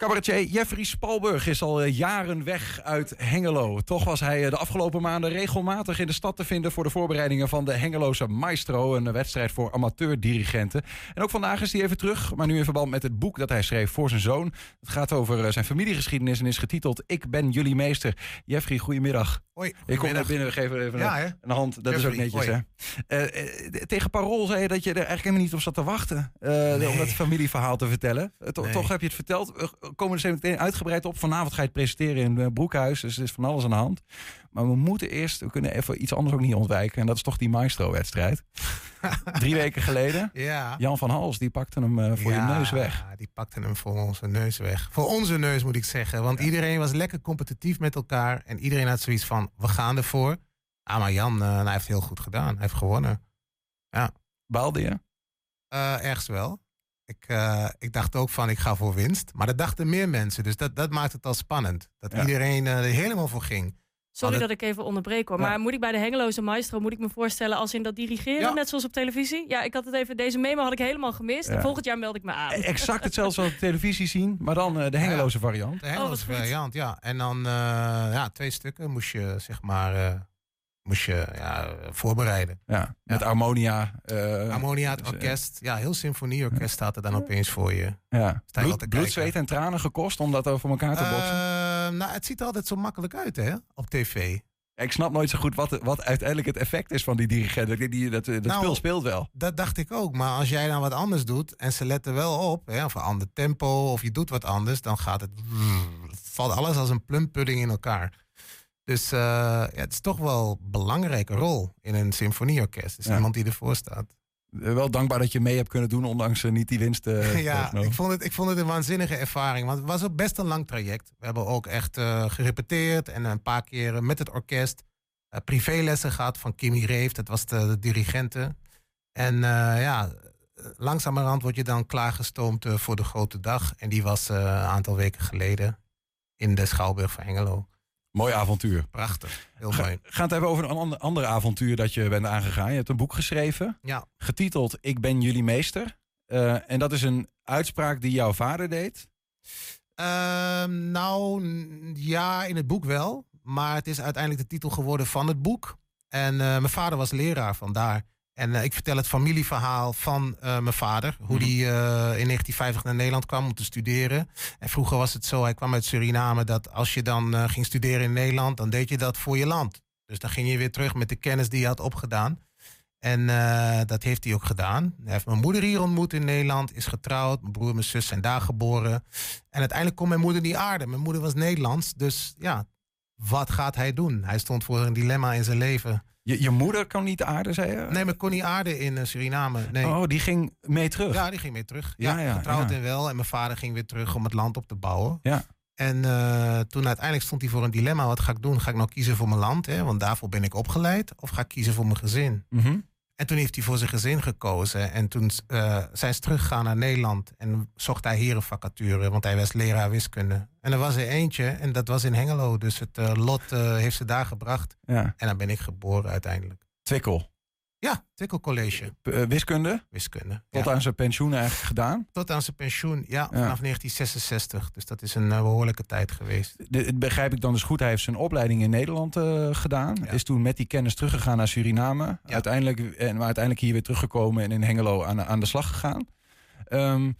Cabaretier Jeffrey Spalburg is al eh, jaren weg uit Hengelo. Toch was hij eh, de afgelopen maanden regelmatig in de stad te vinden voor de voorbereidingen van de Hengeloze Maestro, een wedstrijd voor amateurdirigenten. En ook vandaag is hij even terug, maar nu in verband met het boek dat hij schreef voor zijn zoon. Het gaat over eh, zijn familiegeschiedenis en is getiteld Ik ben jullie meester. Jeffrey, goedemiddag. Hoi, Ik kom naar binnen, we geven even Ja, een, hand. Dat is ook netjes, hè? Eh, eh, tegen Parool zei je dat je er eigenlijk helemaal niet op zat te wachten. eh, Om dat familieverhaal te vertellen. Eh, to- Nee. Toch heb je het verteld. We komen er zo meteen uitgebreid op. Vanavond ga je het presenteren in eh, Broekhuis. Dus er is van alles aan de hand. Maar we moeten eerst, we kunnen even iets anders ook niet ontwijken. En dat is toch die Maestro-wedstrijd. Drie weken geleden. Ja. Jan van Hals, die pakte hem eh, voor Ja, je neus weg. die pakte hem voor onze neus weg. Voor onze neus moet ik zeggen. Want iedereen was lekker competitief met elkaar. En iedereen had zoiets van, we gaan ervoor. Ah, maar Jan, eh, hij heeft heel goed gedaan. Hij heeft gewonnen. Baalde je? Eh, ergens wel. Ik, eh, ik dacht ook van, ik ga voor winst. Maar dat dachten meer mensen. Dus dat, dat maakt het al spannend. Dat Ja. iedereen eh, er helemaal voor ging. Sorry Maar dat ik even onderbreek hoor. Ja. Maar moet ik bij de Hengeloze Maestro, moet ik me voorstellen als in dat dirigeren, Ja. net zoals op televisie? Ja, ik had het even, deze memo had ik helemaal gemist. Ja. En volgend jaar meld ik me aan. Exact hetzelfde zoals op televisie zien. Maar dan eh, de hengeloze variant. De wat goed. variant, ja. En dan eh, ja, twee stukken moest je, zeg maar, eh, moest je ja, voorbereiden. Ja, met harmonia. eh, Harmonia, het dus, eh, orkest. Ja, heel symfonieorkest staat er dan opeens voor je. Ja, Sta je bloed, bloed, zweet en tranen gekost om dat voor elkaar te boksen. Eh, nou, het ziet er altijd zo makkelijk uit, hè, op tv. Ik snap nooit zo goed wat, wat uiteindelijk het effect is van die dirigent. Die, dat dat Nou, speel speelt wel. Dat dacht ik ook. Maar als jij dan wat anders doet en ze letten wel op, hè, of een ander tempo, of je doet wat anders, dan gaat het. valt alles als een plumpudding in elkaar. Dus eh, ja, het is toch wel een belangrijke rol in een symfonieorkest. Dus Ja. iemand die ervoor staat. Eh, Wel dankbaar dat je mee hebt kunnen doen, ondanks eh, niet die winst. eh, ja, ik vond, het, ik vond het een waanzinnige ervaring. Want het was ook best een lang traject. We hebben ook echt gerepeteerd en een paar keer met het orkest. privélessen gehad van Kimmy Reef, dat was de, de dirigente. En ja, langzamerhand word je dan klaargestoomd voor de grote dag. En die was een aantal weken geleden in de Schouwburg van Hengelo. Mooi avontuur. Prachtig, heel Ga, mooi. gaan het hebben over een ander, ander avontuur dat je bent aangegaan. Je hebt een boek geschreven, Ja, getiteld Ik ben jullie meester. Eh, en dat is een uitspraak die jouw vader deed. Ehm, nou, ja, in het boek wel. Maar het is uiteindelijk de titel geworden van het boek. En eh, mijn vader was leraar vandaar. En eh, ik vertel het familieverhaal van eh, mijn vader. Hoe Mhm. die eh, in 1950 naar Nederland kwam om te studeren. En vroeger was het zo, hij kwam uit Suriname... dat als je dan ging studeren in Nederland... dan deed je dat voor je land. Dus dan ging je weer terug met de kennis die je had opgedaan. En dat heeft hij ook gedaan. Hij heeft mijn moeder hier ontmoet in Nederland, is getrouwd. Mijn broer en mijn zus zijn daar geboren. En uiteindelijk kon mijn moeder niet aarde. Mijn moeder was Nederlands. Dus ja, wat gaat hij doen? Hij stond voor een dilemma in zijn leven. Je, je moeder kan niet aarden, zei je? Nee, maar kon niet aarde in eh, Suriname. Nee. Oh, die ging mee terug. Ja, die ging weer terug. Ja, Ja, ja, getrouwd ja. en wel. En mijn vader ging weer terug om het land op te bouwen. Ja. En eh, toen uiteindelijk stond hij voor een dilemma. Wat ga ik doen? Ga ik nou kiezen voor mijn land? Hè? Want daarvoor ben ik opgeleid. Of ga ik kiezen voor mijn gezin? Mhm. En toen heeft hij voor zijn gezin gekozen. En toen eh, zijn ze teruggegaan naar Nederland. En zocht hij hier een vacature, want hij was leraar wiskunde. En er was er eentje, en dat was in Hengelo. Dus het eh, lot eh, heeft ze daar gebracht. ja. En dan ben ik geboren uiteindelijk. Twikkel. Ja, Tikkel College, eh, wiskunde. wiskunde. Tot Ja. aan zijn pensioen eigenlijk gedaan. Tot aan zijn pensioen, ja, vanaf 1966. Dus dat is een eh, behoorlijke tijd geweest. De, begrijp ik dan dus goed. Hij heeft zijn opleiding in Nederland eh, gedaan. Ja. Is toen met die kennis teruggegaan naar Suriname. Ja. Uiteindelijk, en, maar uiteindelijk hier weer teruggekomen en in Hengelo aan, aan de slag gegaan. Ehm,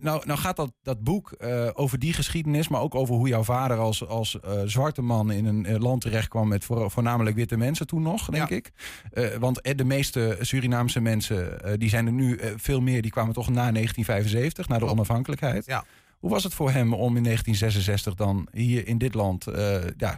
nou, nou gaat dat, dat boek eh, over die geschiedenis, maar ook over hoe jouw vader als, als eh, zwarte man in een eh, land terechtkwam met voor, voornamelijk witte mensen toen nog, denk Ja. ik. Eh, want eh, de meeste Surinaamse mensen, eh, die zijn er nu eh, veel meer, die kwamen toch na 1975, na de onafhankelijkheid. Ja. Hoe was het voor hem om in 1966 dan hier in dit land, eh, ja, eh,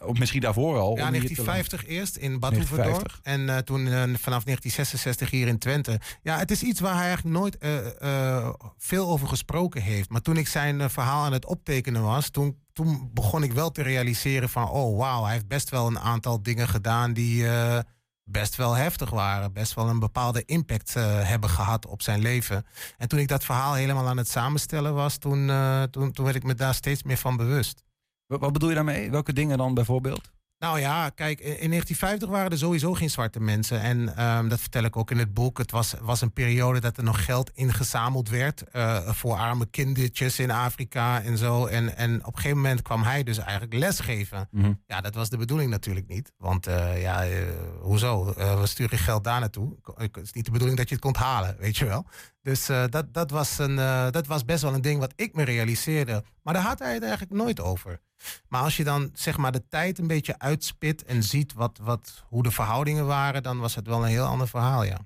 of misschien daarvoor al? Ja, om hier te 1950 eerst in Badhoevedorp. 1950. En eh, toen eh, vanaf 1966 hier in Twente. Ja, het is iets waar hij eigenlijk nooit eh, eh, veel over gesproken heeft. Maar toen ik zijn eh, verhaal aan het optekenen was, toen, toen begon ik wel te realiseren van, oh wauw, hij heeft best wel een aantal dingen gedaan die eh, best wel heftig waren. Best wel een bepaalde impact eh, hebben gehad op zijn leven. En toen ik dat verhaal helemaal aan het samenstellen was, toen, eh, toen, toen werd ik me daar steeds meer van bewust. Wat, wat bedoel je daarmee? Welke dingen dan bijvoorbeeld? Nou ja, kijk, in 1950 waren er sowieso geen zwarte mensen. En ehm, dat vertel ik ook in het boek. Het was, was een periode dat er nog geld ingezameld werd uh, voor arme kindertjes in Afrika en zo. En, en op een gegeven moment kwam hij dus eigenlijk lesgeven. Mm Ja, dat was de bedoeling natuurlijk niet. Want uh, ja, uh, hoezo? we sturen geld daar naartoe. Het is niet de bedoeling dat je het komt halen, weet je wel. Dus dat, dat, was een, dat was best wel een ding wat ik me realiseerde. Maar daar had hij het eigenlijk nooit over. Maar als je dan zeg maar de tijd een beetje uitspit en ziet wat, wat, hoe de verhoudingen waren, dan was het wel een heel ander verhaal, ja.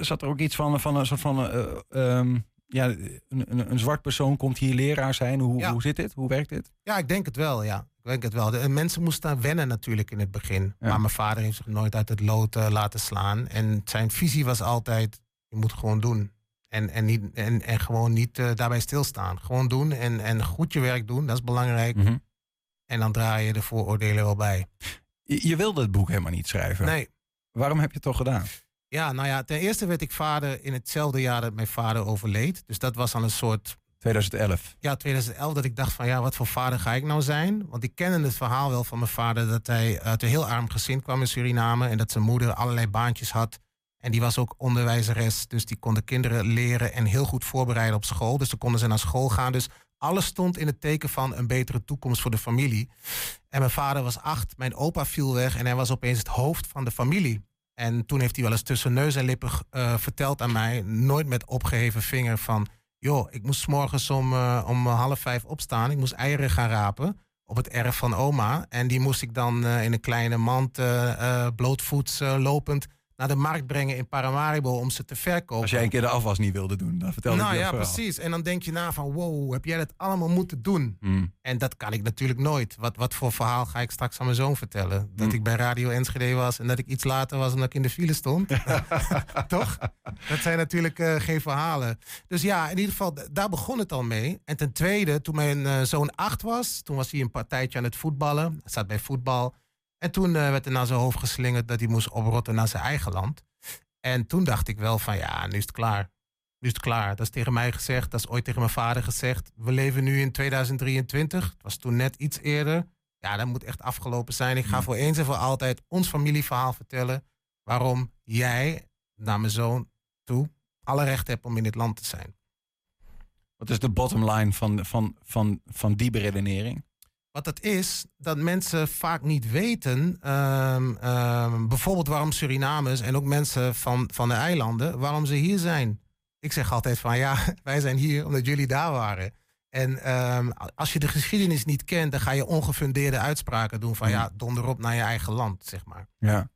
Zat er ook iets van, van een soort van. Uh, um, ja, een, een, een, zwart persoon komt hier leraar zijn. Hoe, hoe zit dit? Hoe werkt dit? Ja, ik denk het wel, ja. Ik denk het wel. De, mensen moesten daar wennen natuurlijk in het begin. Maar mijn vader heeft zich nooit uit het lood uh, laten slaan. En zijn visie was altijd: je moet gewoon doen. En, en, niet, en, en gewoon niet uh, daarbij stilstaan. Gewoon doen en, en goed je werk doen, dat is belangrijk. Mm -hmm. En dan draai je de vooroordelen wel bij. Je, je, wilde het boek helemaal niet schrijven. Nee. Waarom heb je het toch gedaan? Ja, nou ja, ten eerste werd ik vader in hetzelfde jaar dat mijn vader overleed. Dus dat was al een soort 2011. Ja, 2011. Dat ik dacht van ja, wat voor vader ga ik nou zijn? Want ik kende het verhaal wel van mijn vader dat hij uit een heel arm gezin kwam in Suriname. En dat zijn moeder allerlei baantjes had. En die was ook onderwijzeres, dus die kon de kinderen leren en heel goed voorbereiden op school. Dus dan konden ze naar school gaan. Dus alles stond in het teken van een betere toekomst voor de familie. En mijn vader was acht, mijn opa viel weg en hij was opeens het hoofd van de familie. En toen heeft hij wel eens tussen neus en lippen uh, verteld aan mij, nooit met opgeheven vinger van... joh, ik moest morgens om, uh, om half vijf opstaan, ik moest eieren gaan rapen op het erf van oma. En die moest ik dan uh, in een kleine mand blootvoets lopend naar de markt brengen in Paramaribo om ze te verkopen. Als jij een keer de afwas niet wilde doen, dan vertel nou, ik Nou ja, precies. En dan denk je na van, wow, heb jij dat allemaal moeten doen? Mm. En dat kan ik natuurlijk nooit. Wat, wat voor verhaal ga ik straks aan mijn zoon vertellen? Dat Mm. ik bij Radio Enschede was en dat ik iets later was omdat ik in de file stond. Toch? Dat zijn natuurlijk uh, geen verhalen. Dus ja, in ieder geval, daar begon het al mee. En ten tweede, toen mijn uh, zoon acht was, toen was hij een partijtje aan het voetballen. Hij zat bij voetbal. En toen uh, werd er naar zijn hoofd geslingerd dat hij moest oprotten naar zijn eigen land. En toen dacht ik wel van ja, nu is het klaar. Nu is het klaar. Dat is tegen mij gezegd, dat is ooit tegen mijn vader gezegd. We leven nu in 2023. Het was toen net iets eerder. Ja, dat moet echt afgelopen zijn. Ik ga voor eens en voor altijd ons familieverhaal vertellen. Waarom jij naar mijn zoon toe alle recht hebt om in dit land te zijn. Wat is de bottom line van, van, van, van die beredenering? Wat het is, dat mensen vaak niet weten, um, um, bijvoorbeeld waarom Surinamers en ook mensen van, van de eilanden, waarom ze hier zijn. Ik zeg altijd van ja, wij zijn hier omdat jullie daar waren. En um, als je de geschiedenis niet kent, dan ga je ongefundeerde uitspraken doen van ja, donder op naar je eigen land, zeg maar. Ja.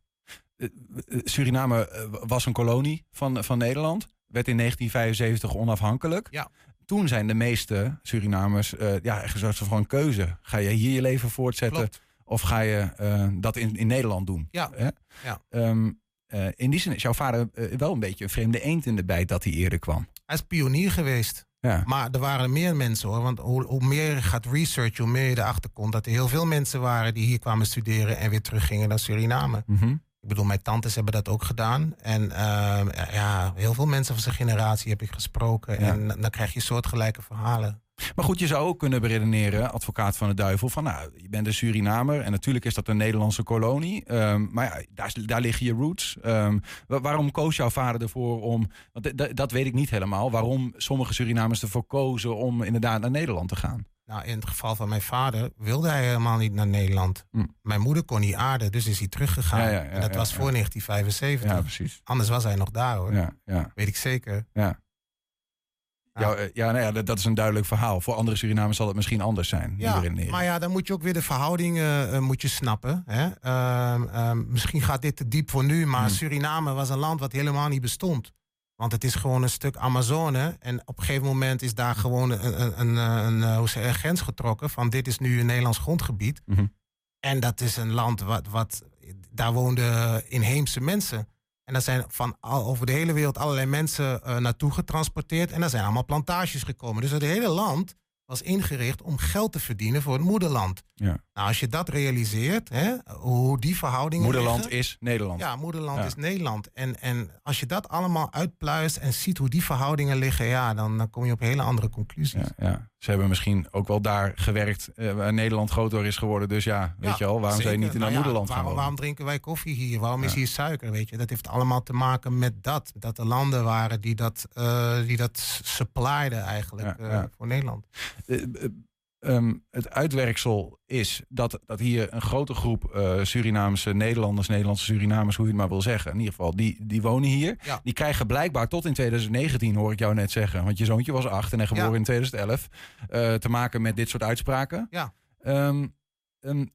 Suriname was een kolonie van, van Nederland, werd in 1975 onafhankelijk. Ja toen zijn de meeste Surinamers uh, ja, echt soort van keuze. Ga je hier je leven voortzetten Klopt. of ga je uh, dat in, in Nederland doen? Ja. Hè? ja. Um, uh, in die zin is jouw vader wel een beetje een vreemde eend in de bijt dat hij eerder kwam. Hij is pionier geweest. Ja. Maar er waren meer mensen hoor. Want hoe, hoe meer je gaat researchen, hoe meer je erachter komt dat er heel veel mensen waren die hier kwamen studeren en weer teruggingen naar Suriname. Mm -hmm. Ik bedoel, mijn tantes hebben dat ook gedaan. En uh, ja, heel veel mensen van zijn generatie heb ik gesproken. Ja. En dan krijg je soortgelijke verhalen. Maar goed, je zou ook kunnen beredeneren, advocaat van de duivel, van nou, je bent een Surinamer en natuurlijk is dat een Nederlandse kolonie. Um, maar ja, daar, daar liggen je roots. Um, waarom koos jouw vader ervoor om, want dat weet ik niet helemaal, waarom sommige Surinamers ervoor kozen om inderdaad naar Nederland te gaan? Nou, in het geval van mijn vader wilde hij helemaal niet naar Nederland. Hm. Mijn moeder kon niet aarden, dus is hij teruggegaan. Ja, ja, ja, en dat was voor 1975. Ja, precies. Anders was hij nog daar hoor. Ja, ja, Weet ik zeker. ja. Ja, ja, nou ja dat, is een duidelijk verhaal. Voor andere Surinamers zal het misschien anders zijn. Ja, maar ja, dan moet je ook weer de verhoudingen uh, moet je snappen. Hè? Ehm, ehm, misschien gaat dit te diep voor nu, maar Hmm. Suriname was een land wat helemaal niet bestond. Want het is gewoon een stuk Amazone. En op een gegeven moment is daar gewoon een, een, een, een, hoe zeg grens getrokken. Van dit is nu een Nederlands grondgebied. Mhm. En dat is een land wat, wat daar woonden inheemse mensen. En daar zijn van al, over de hele wereld allerlei mensen uh, naartoe getransporteerd. En daar zijn allemaal plantages gekomen. Dus het hele land was ingericht om geld te verdienen voor het moederland. Ja. Nou, als je dat realiseert, hè, hoe die verhoudingen. Moederland liggen- is Nederland. Ja, moederland Ja. is Nederland. En, en als je dat allemaal uitpluist en ziet hoe die verhoudingen liggen, ja, dan, dan kom je op hele andere conclusies. Ja, ja. Ze hebben misschien ook wel daar gewerkt eh, waar Nederland groter is geworden. Dus ja, weet je al, waarom zeker. niet in Nou moederland waarom, waarom drinken wij koffie hier? Waarom is hier suiker? Weet je, dat heeft allemaal te maken met dat. Dat er landen waren die dat, eh die dat supplyden eigenlijk eh, voor Nederland. Eh, eh, ehm, het uitwerksel is dat, dat hier een grote groep eh, Surinaamse Nederlanders, Nederlandse Surinamers, hoe je het maar wil zeggen, in ieder geval, die, die wonen hier. Ja. Die krijgen blijkbaar tot in 2019, hoor ik jou net zeggen, want je zoontje was acht en hij geboren Ja. in 2011, eh, te maken met dit soort uitspraken. Ja. Ehm, ehm,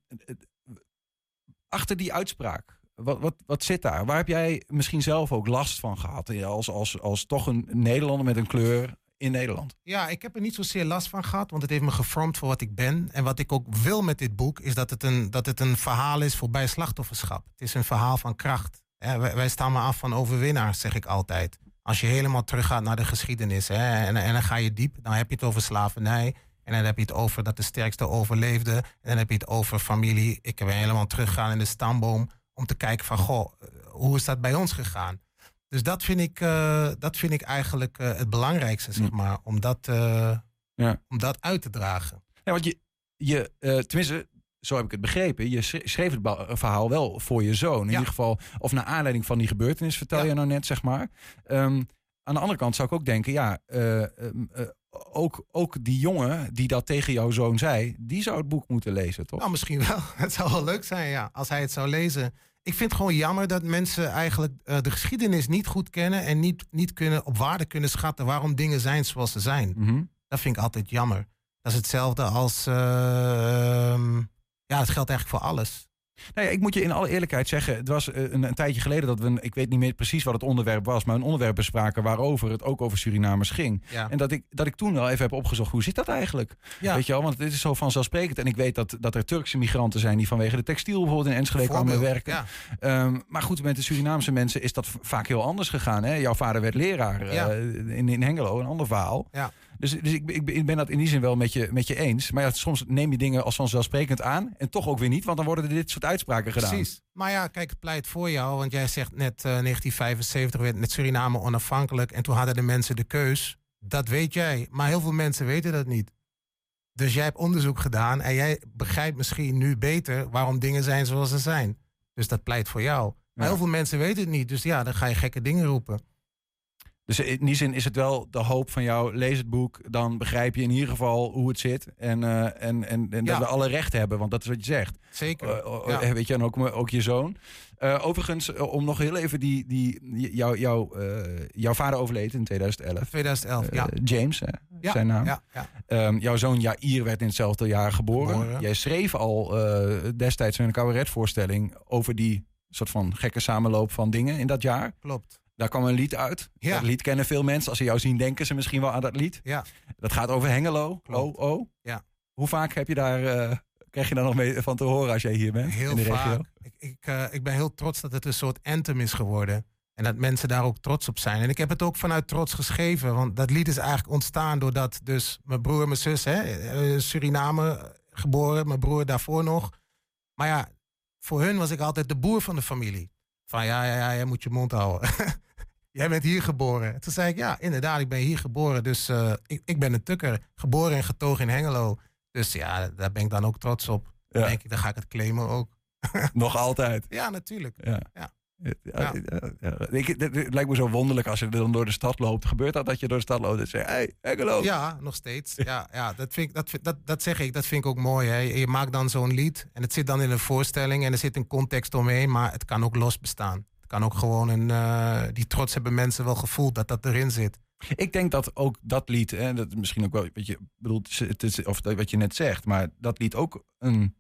achter die uitspraak, wat, wat, wat zit daar? Waar heb jij misschien zelf ook last van gehad eh, als, als, als toch een Nederlander met een kleur in Nederland? Ja, ik heb er niet zozeer last van gehad, want het heeft me gevormd voor wat ik ben. En wat ik ook wil met dit boek, is dat het een, dat het een verhaal is voorbij slachtofferschap. Het is een verhaal van kracht. Wij, staan maar af van overwinnaars, zeg ik altijd. Als je helemaal teruggaat naar de geschiedenis en, en dan ga je diep, dan heb je het over slavernij. En dan heb je het over dat de sterkste overleefde. En dan heb je het over familie. Ik ben helemaal teruggegaan in de stamboom om te kijken van, goh, eh, hoe is dat bij ons gegaan? Dus dat vind ik, eh, dat vind ik eigenlijk eh, het belangrijkste, zeg Hm. maar. Om dat, eh, Ja. om dat uit te dragen. Ja, want je, je tenminste, zo heb ik het begrepen. Je schre- schreef het verhaal wel voor je zoon. In Ja. ieder geval, of naar aanleiding van die gebeurtenis, vertel Ja. je nou net, zeg maar. Ehm, aan de andere kant zou ik ook denken, ja, eh, ehm, eh, ook, ook die jongen die dat tegen jouw zoon zei, die zou het boek moeten lezen, toch? Nou, misschien wel. Het zou wel leuk zijn, ja, als hij het zou lezen. Ik vind het gewoon jammer dat mensen eigenlijk eh, de geschiedenis niet goed kennen en niet, niet kunnen, op waarde kunnen schatten waarom dingen zijn zoals ze zijn. Mhm. Dat vind ik altijd jammer. Dat is hetzelfde als. eh, ehm, ja, het geldt eigenlijk voor alles. Nou ja, ik moet je in alle eerlijkheid zeggen, het was eh, een, een tijdje geleden dat we, een, ik weet niet meer precies wat het onderwerp was, maar een onderwerp bespraken waarover het ook over Surinamers ging. Ja. En dat ik, dat ik toen wel even heb opgezocht, hoe zit dat eigenlijk? Ja. Weet je wel, want het is zo vanzelfsprekend. En ik weet dat, dat er Turkse migranten zijn die vanwege de textiel bijvoorbeeld in Enschede kwamen werken. Ja. Ehm, maar goed, met de Surinaamse mensen is dat vaak heel anders gegaan. Hè? Jouw vader werd leraar eh, in, in Hengelo, een ander verhaal. Ja. Dus, dus ik, ik, ben- dat in die zin wel met je, met je eens. Maar ja, soms neem je dingen als vanzelfsprekend aan. En toch ook weer niet, want dan worden er dit soort uitspraken gedaan. Precies. Maar ja, kijk, het pleit voor jou. Want jij zegt net eh, 1975 werd met Suriname onafhankelijk. En toen hadden de mensen de keus. Dat weet jij. Maar heel veel mensen weten dat niet. Dus jij hebt onderzoek gedaan. En jij begrijpt misschien nu beter waarom dingen zijn zoals ze zijn. Dus dat pleit voor jou. Maar Ja. heel veel mensen weten het niet. Dus ja, dan ga je gekke dingen roepen. Dus in die zin is het wel de hoop van jou, lees het boek, dan begrijp je in ieder geval hoe het zit. En, eh, en, en, en dat we alle recht hebben, want dat is wat je zegt. Zeker. Eh, Ja. eh, Weet je, en ook, ook je zoon. Overigens, om nog heel even die, die, jou, jou, jouw vader overleed in 2011. 2011, Eh, ja. James, hè, ja. zijn naam. Ja, ja. Ehm, jouw zoon Jair werd in hetzelfde jaar geboren. Geboren. Jij schreef al destijds een cabaretvoorstelling over die soort van gekke samenloop van dingen in dat jaar. Klopt. Daar kwam een lied uit. Ja. Dat lied kennen veel mensen. Als ze jou zien, denken ze misschien wel aan dat lied. Ja. Dat gaat over Hengelo. Klopt. Oh, oh. Ja. Hoe vaak heb je daar, eh, krijg je daar nog mee van te horen als jij hier bent? Heel in de regio? vaak. Ik, ik, eh, ik ben heel trots dat het een soort anthem is geworden. En dat mensen daar ook trots op zijn. En ik heb het ook vanuit trots geschreven. Want dat lied is eigenlijk ontstaan doordat dus mijn broer en mijn zus, hè, eh, Suriname geboren, mijn broer daarvoor nog. Maar ja, voor hun was ik altijd de boer van de familie. Van ja, ja, ja, jij moet je mond houden. jij bent hier geboren. Toen zei ik, ja, inderdaad, ik ben hier geboren. Dus eh, ik, ik ben een tukker. Geboren en getogen in Hengelo. Dus ja, daar ben ik dan ook trots op. Dan denk ik, dan ga ik het claimen ook. Nog altijd. Ja, natuurlijk. Ja. Ja. Ja. Ik, het, lijkt me zo wonderlijk als je dan door de stad loopt. Gebeurt dat dat je door de stad loopt en zegt: Hey, Hengelo. Ja, nog steeds. Ja, ja dat, vind ik, dat, dat, dat zeg ik, dat vind ik ook mooi. Hè. Je maakt dan zo'n lied en het zit dan in een voorstelling en er zit een context omheen, maar het kan ook los bestaan. Het kan ook gewoon een. eh, die trots hebben mensen wel gevoeld dat dat erin zit. Ik denk dat ook dat lied, hè, dat misschien ook wel wat je bedoelt, het is, of dat wat je net zegt, maar dat lied ook een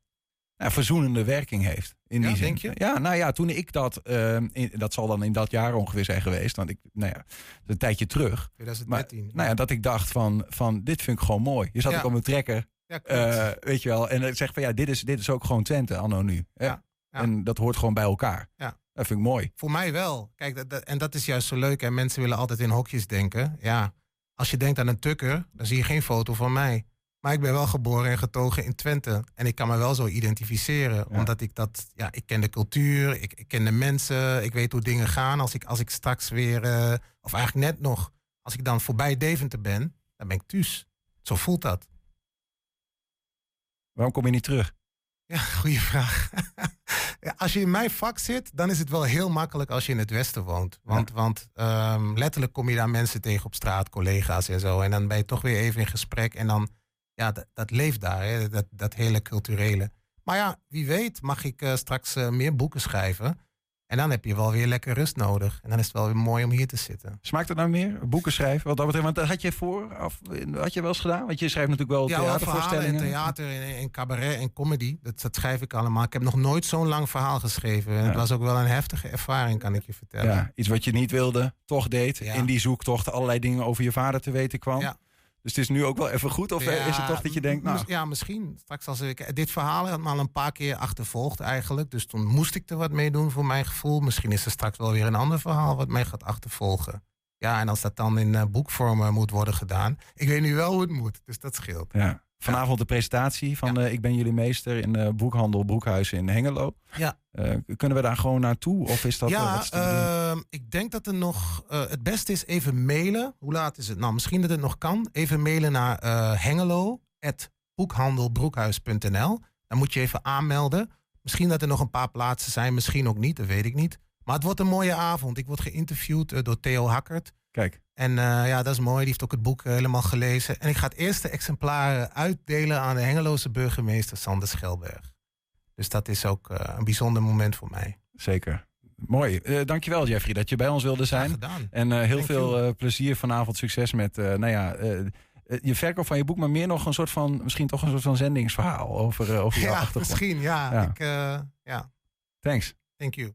ja, verzoenende werking heeft. In Ja, die zin. denk je? Ja, nou ja, toen ik dat, ehm, in, dat zal dan in dat jaar ongeveer zijn geweest, want ik, nou ja, een tijdje terug. Maar 2013. nou ja, dat ik dacht van, van dit vind ik gewoon mooi. Je zat Ja. ook op mijn trekker, ja, eh, weet je wel, en ik zeg van ja, dit is, dit is ook gewoon Twente anno nu. Ja, ja. En dat hoort gewoon bij elkaar. Ja. Dat vind ik mooi. Voor mij wel. Kijk, dat, dat- en dat is juist zo leuk. En mensen willen altijd in hokjes denken. Ja, als je denkt aan een tukker, dan zie je geen foto van mij. Maar ik ben wel geboren en getogen in Twente. En ik kan me wel zo identificeren. Ja. Omdat ik dat, ja, ik ken de cultuur, ik, ik ken de mensen, ik weet hoe dingen gaan. Als ik, als ik straks weer, eh, of eigenlijk net nog, als ik dan voorbij Deventer ben, dan ben ik thuis. Zo voelt dat. Waarom kom je niet terug? Ja, goede vraag. Als je in mijn vak zit, dan is het wel heel makkelijk als je in het Westen woont. Want, want ehm, letterlijk kom je daar mensen tegen op straat, collega's en zo. En dan ben je toch weer even in gesprek. En dan, ja, dat, dat leeft daar, hè? Dat, dat hele culturele. Maar ja, wie weet mag ik eh, straks eh, meer boeken schrijven. En dan heb je wel weer lekker rust nodig. En dan is het wel weer mooi om hier te zitten. Smaakt het nou meer? Boeken schrijven? Wat dat betreft, want dat had je vooraf, had je wel eens gedaan? Want je schrijft natuurlijk wel Ja, theatervoorstellingen. theater, in, in cabaret en comedy. Dat, dat schrijf ik allemaal. Ik heb nog nooit zo'n lang verhaal geschreven. En Het Ja. was ook wel een heftige ervaring, kan ik je vertellen. Ja, iets wat je niet wilde, toch deed. Ja. In die zoektocht allerlei dingen over je vader te weten kwam. Ja. Dus het is nu ook wel even goed? Of Ja, is het toch dat je denkt, nou, Ja, misschien. Straks als ik... Dit verhaal had me al een paar keer achtervolgd eigenlijk. Dus toen moest ik er wat mee doen voor mijn gevoel. Misschien is er straks wel weer een ander verhaal wat mij gaat achtervolgen. Ja, en als dat dan in eh, boekvorm eh, moet worden gedaan. Ik weet nu wel hoe het moet, dus dat scheelt. ja. Vanavond de presentatie van eh, Ik ben jullie meester in eh, boekhandel Broekhuis in Hengelo. Ja. Eh, kunnen we daar gewoon naartoe? Of is dat ja, wat ehm, ik denk dat er nog... het beste is even mailen. Hoe laat is het? Nou, misschien dat het nog kan. Even mailen naar hengelo.boekhandelbroekhuis.nl Dan moet je even aanmelden. Misschien dat er nog een paar plaatsen zijn, misschien ook niet, dat weet ik niet. Maar het wordt een mooie avond. Ik word geïnterviewd door Theo Hakkert. Kijk, En eh, ja, dat is mooi. Die heeft ook het boek eh, helemaal gelezen. En ik ga het eerste exemplaar uitdelen aan de Hengeloze burgemeester Sander Schelberg. Dus dat is ook eh, een bijzonder moment voor mij. zeker. Mooi. Eh dankjewel Jeffrey dat je bij ons wilde zijn. gedaan. En eh, heel veel eh, plezier vanavond. Succes met eh, nou ja, eh, eh, je verkoop van je boek, maar meer nog een soort van, misschien toch een soort van zendingsverhaal over, eh, over jouw Ja, achtergrond. misschien. Ja, Ja. Ik, eh, ja. Thanks. thank you.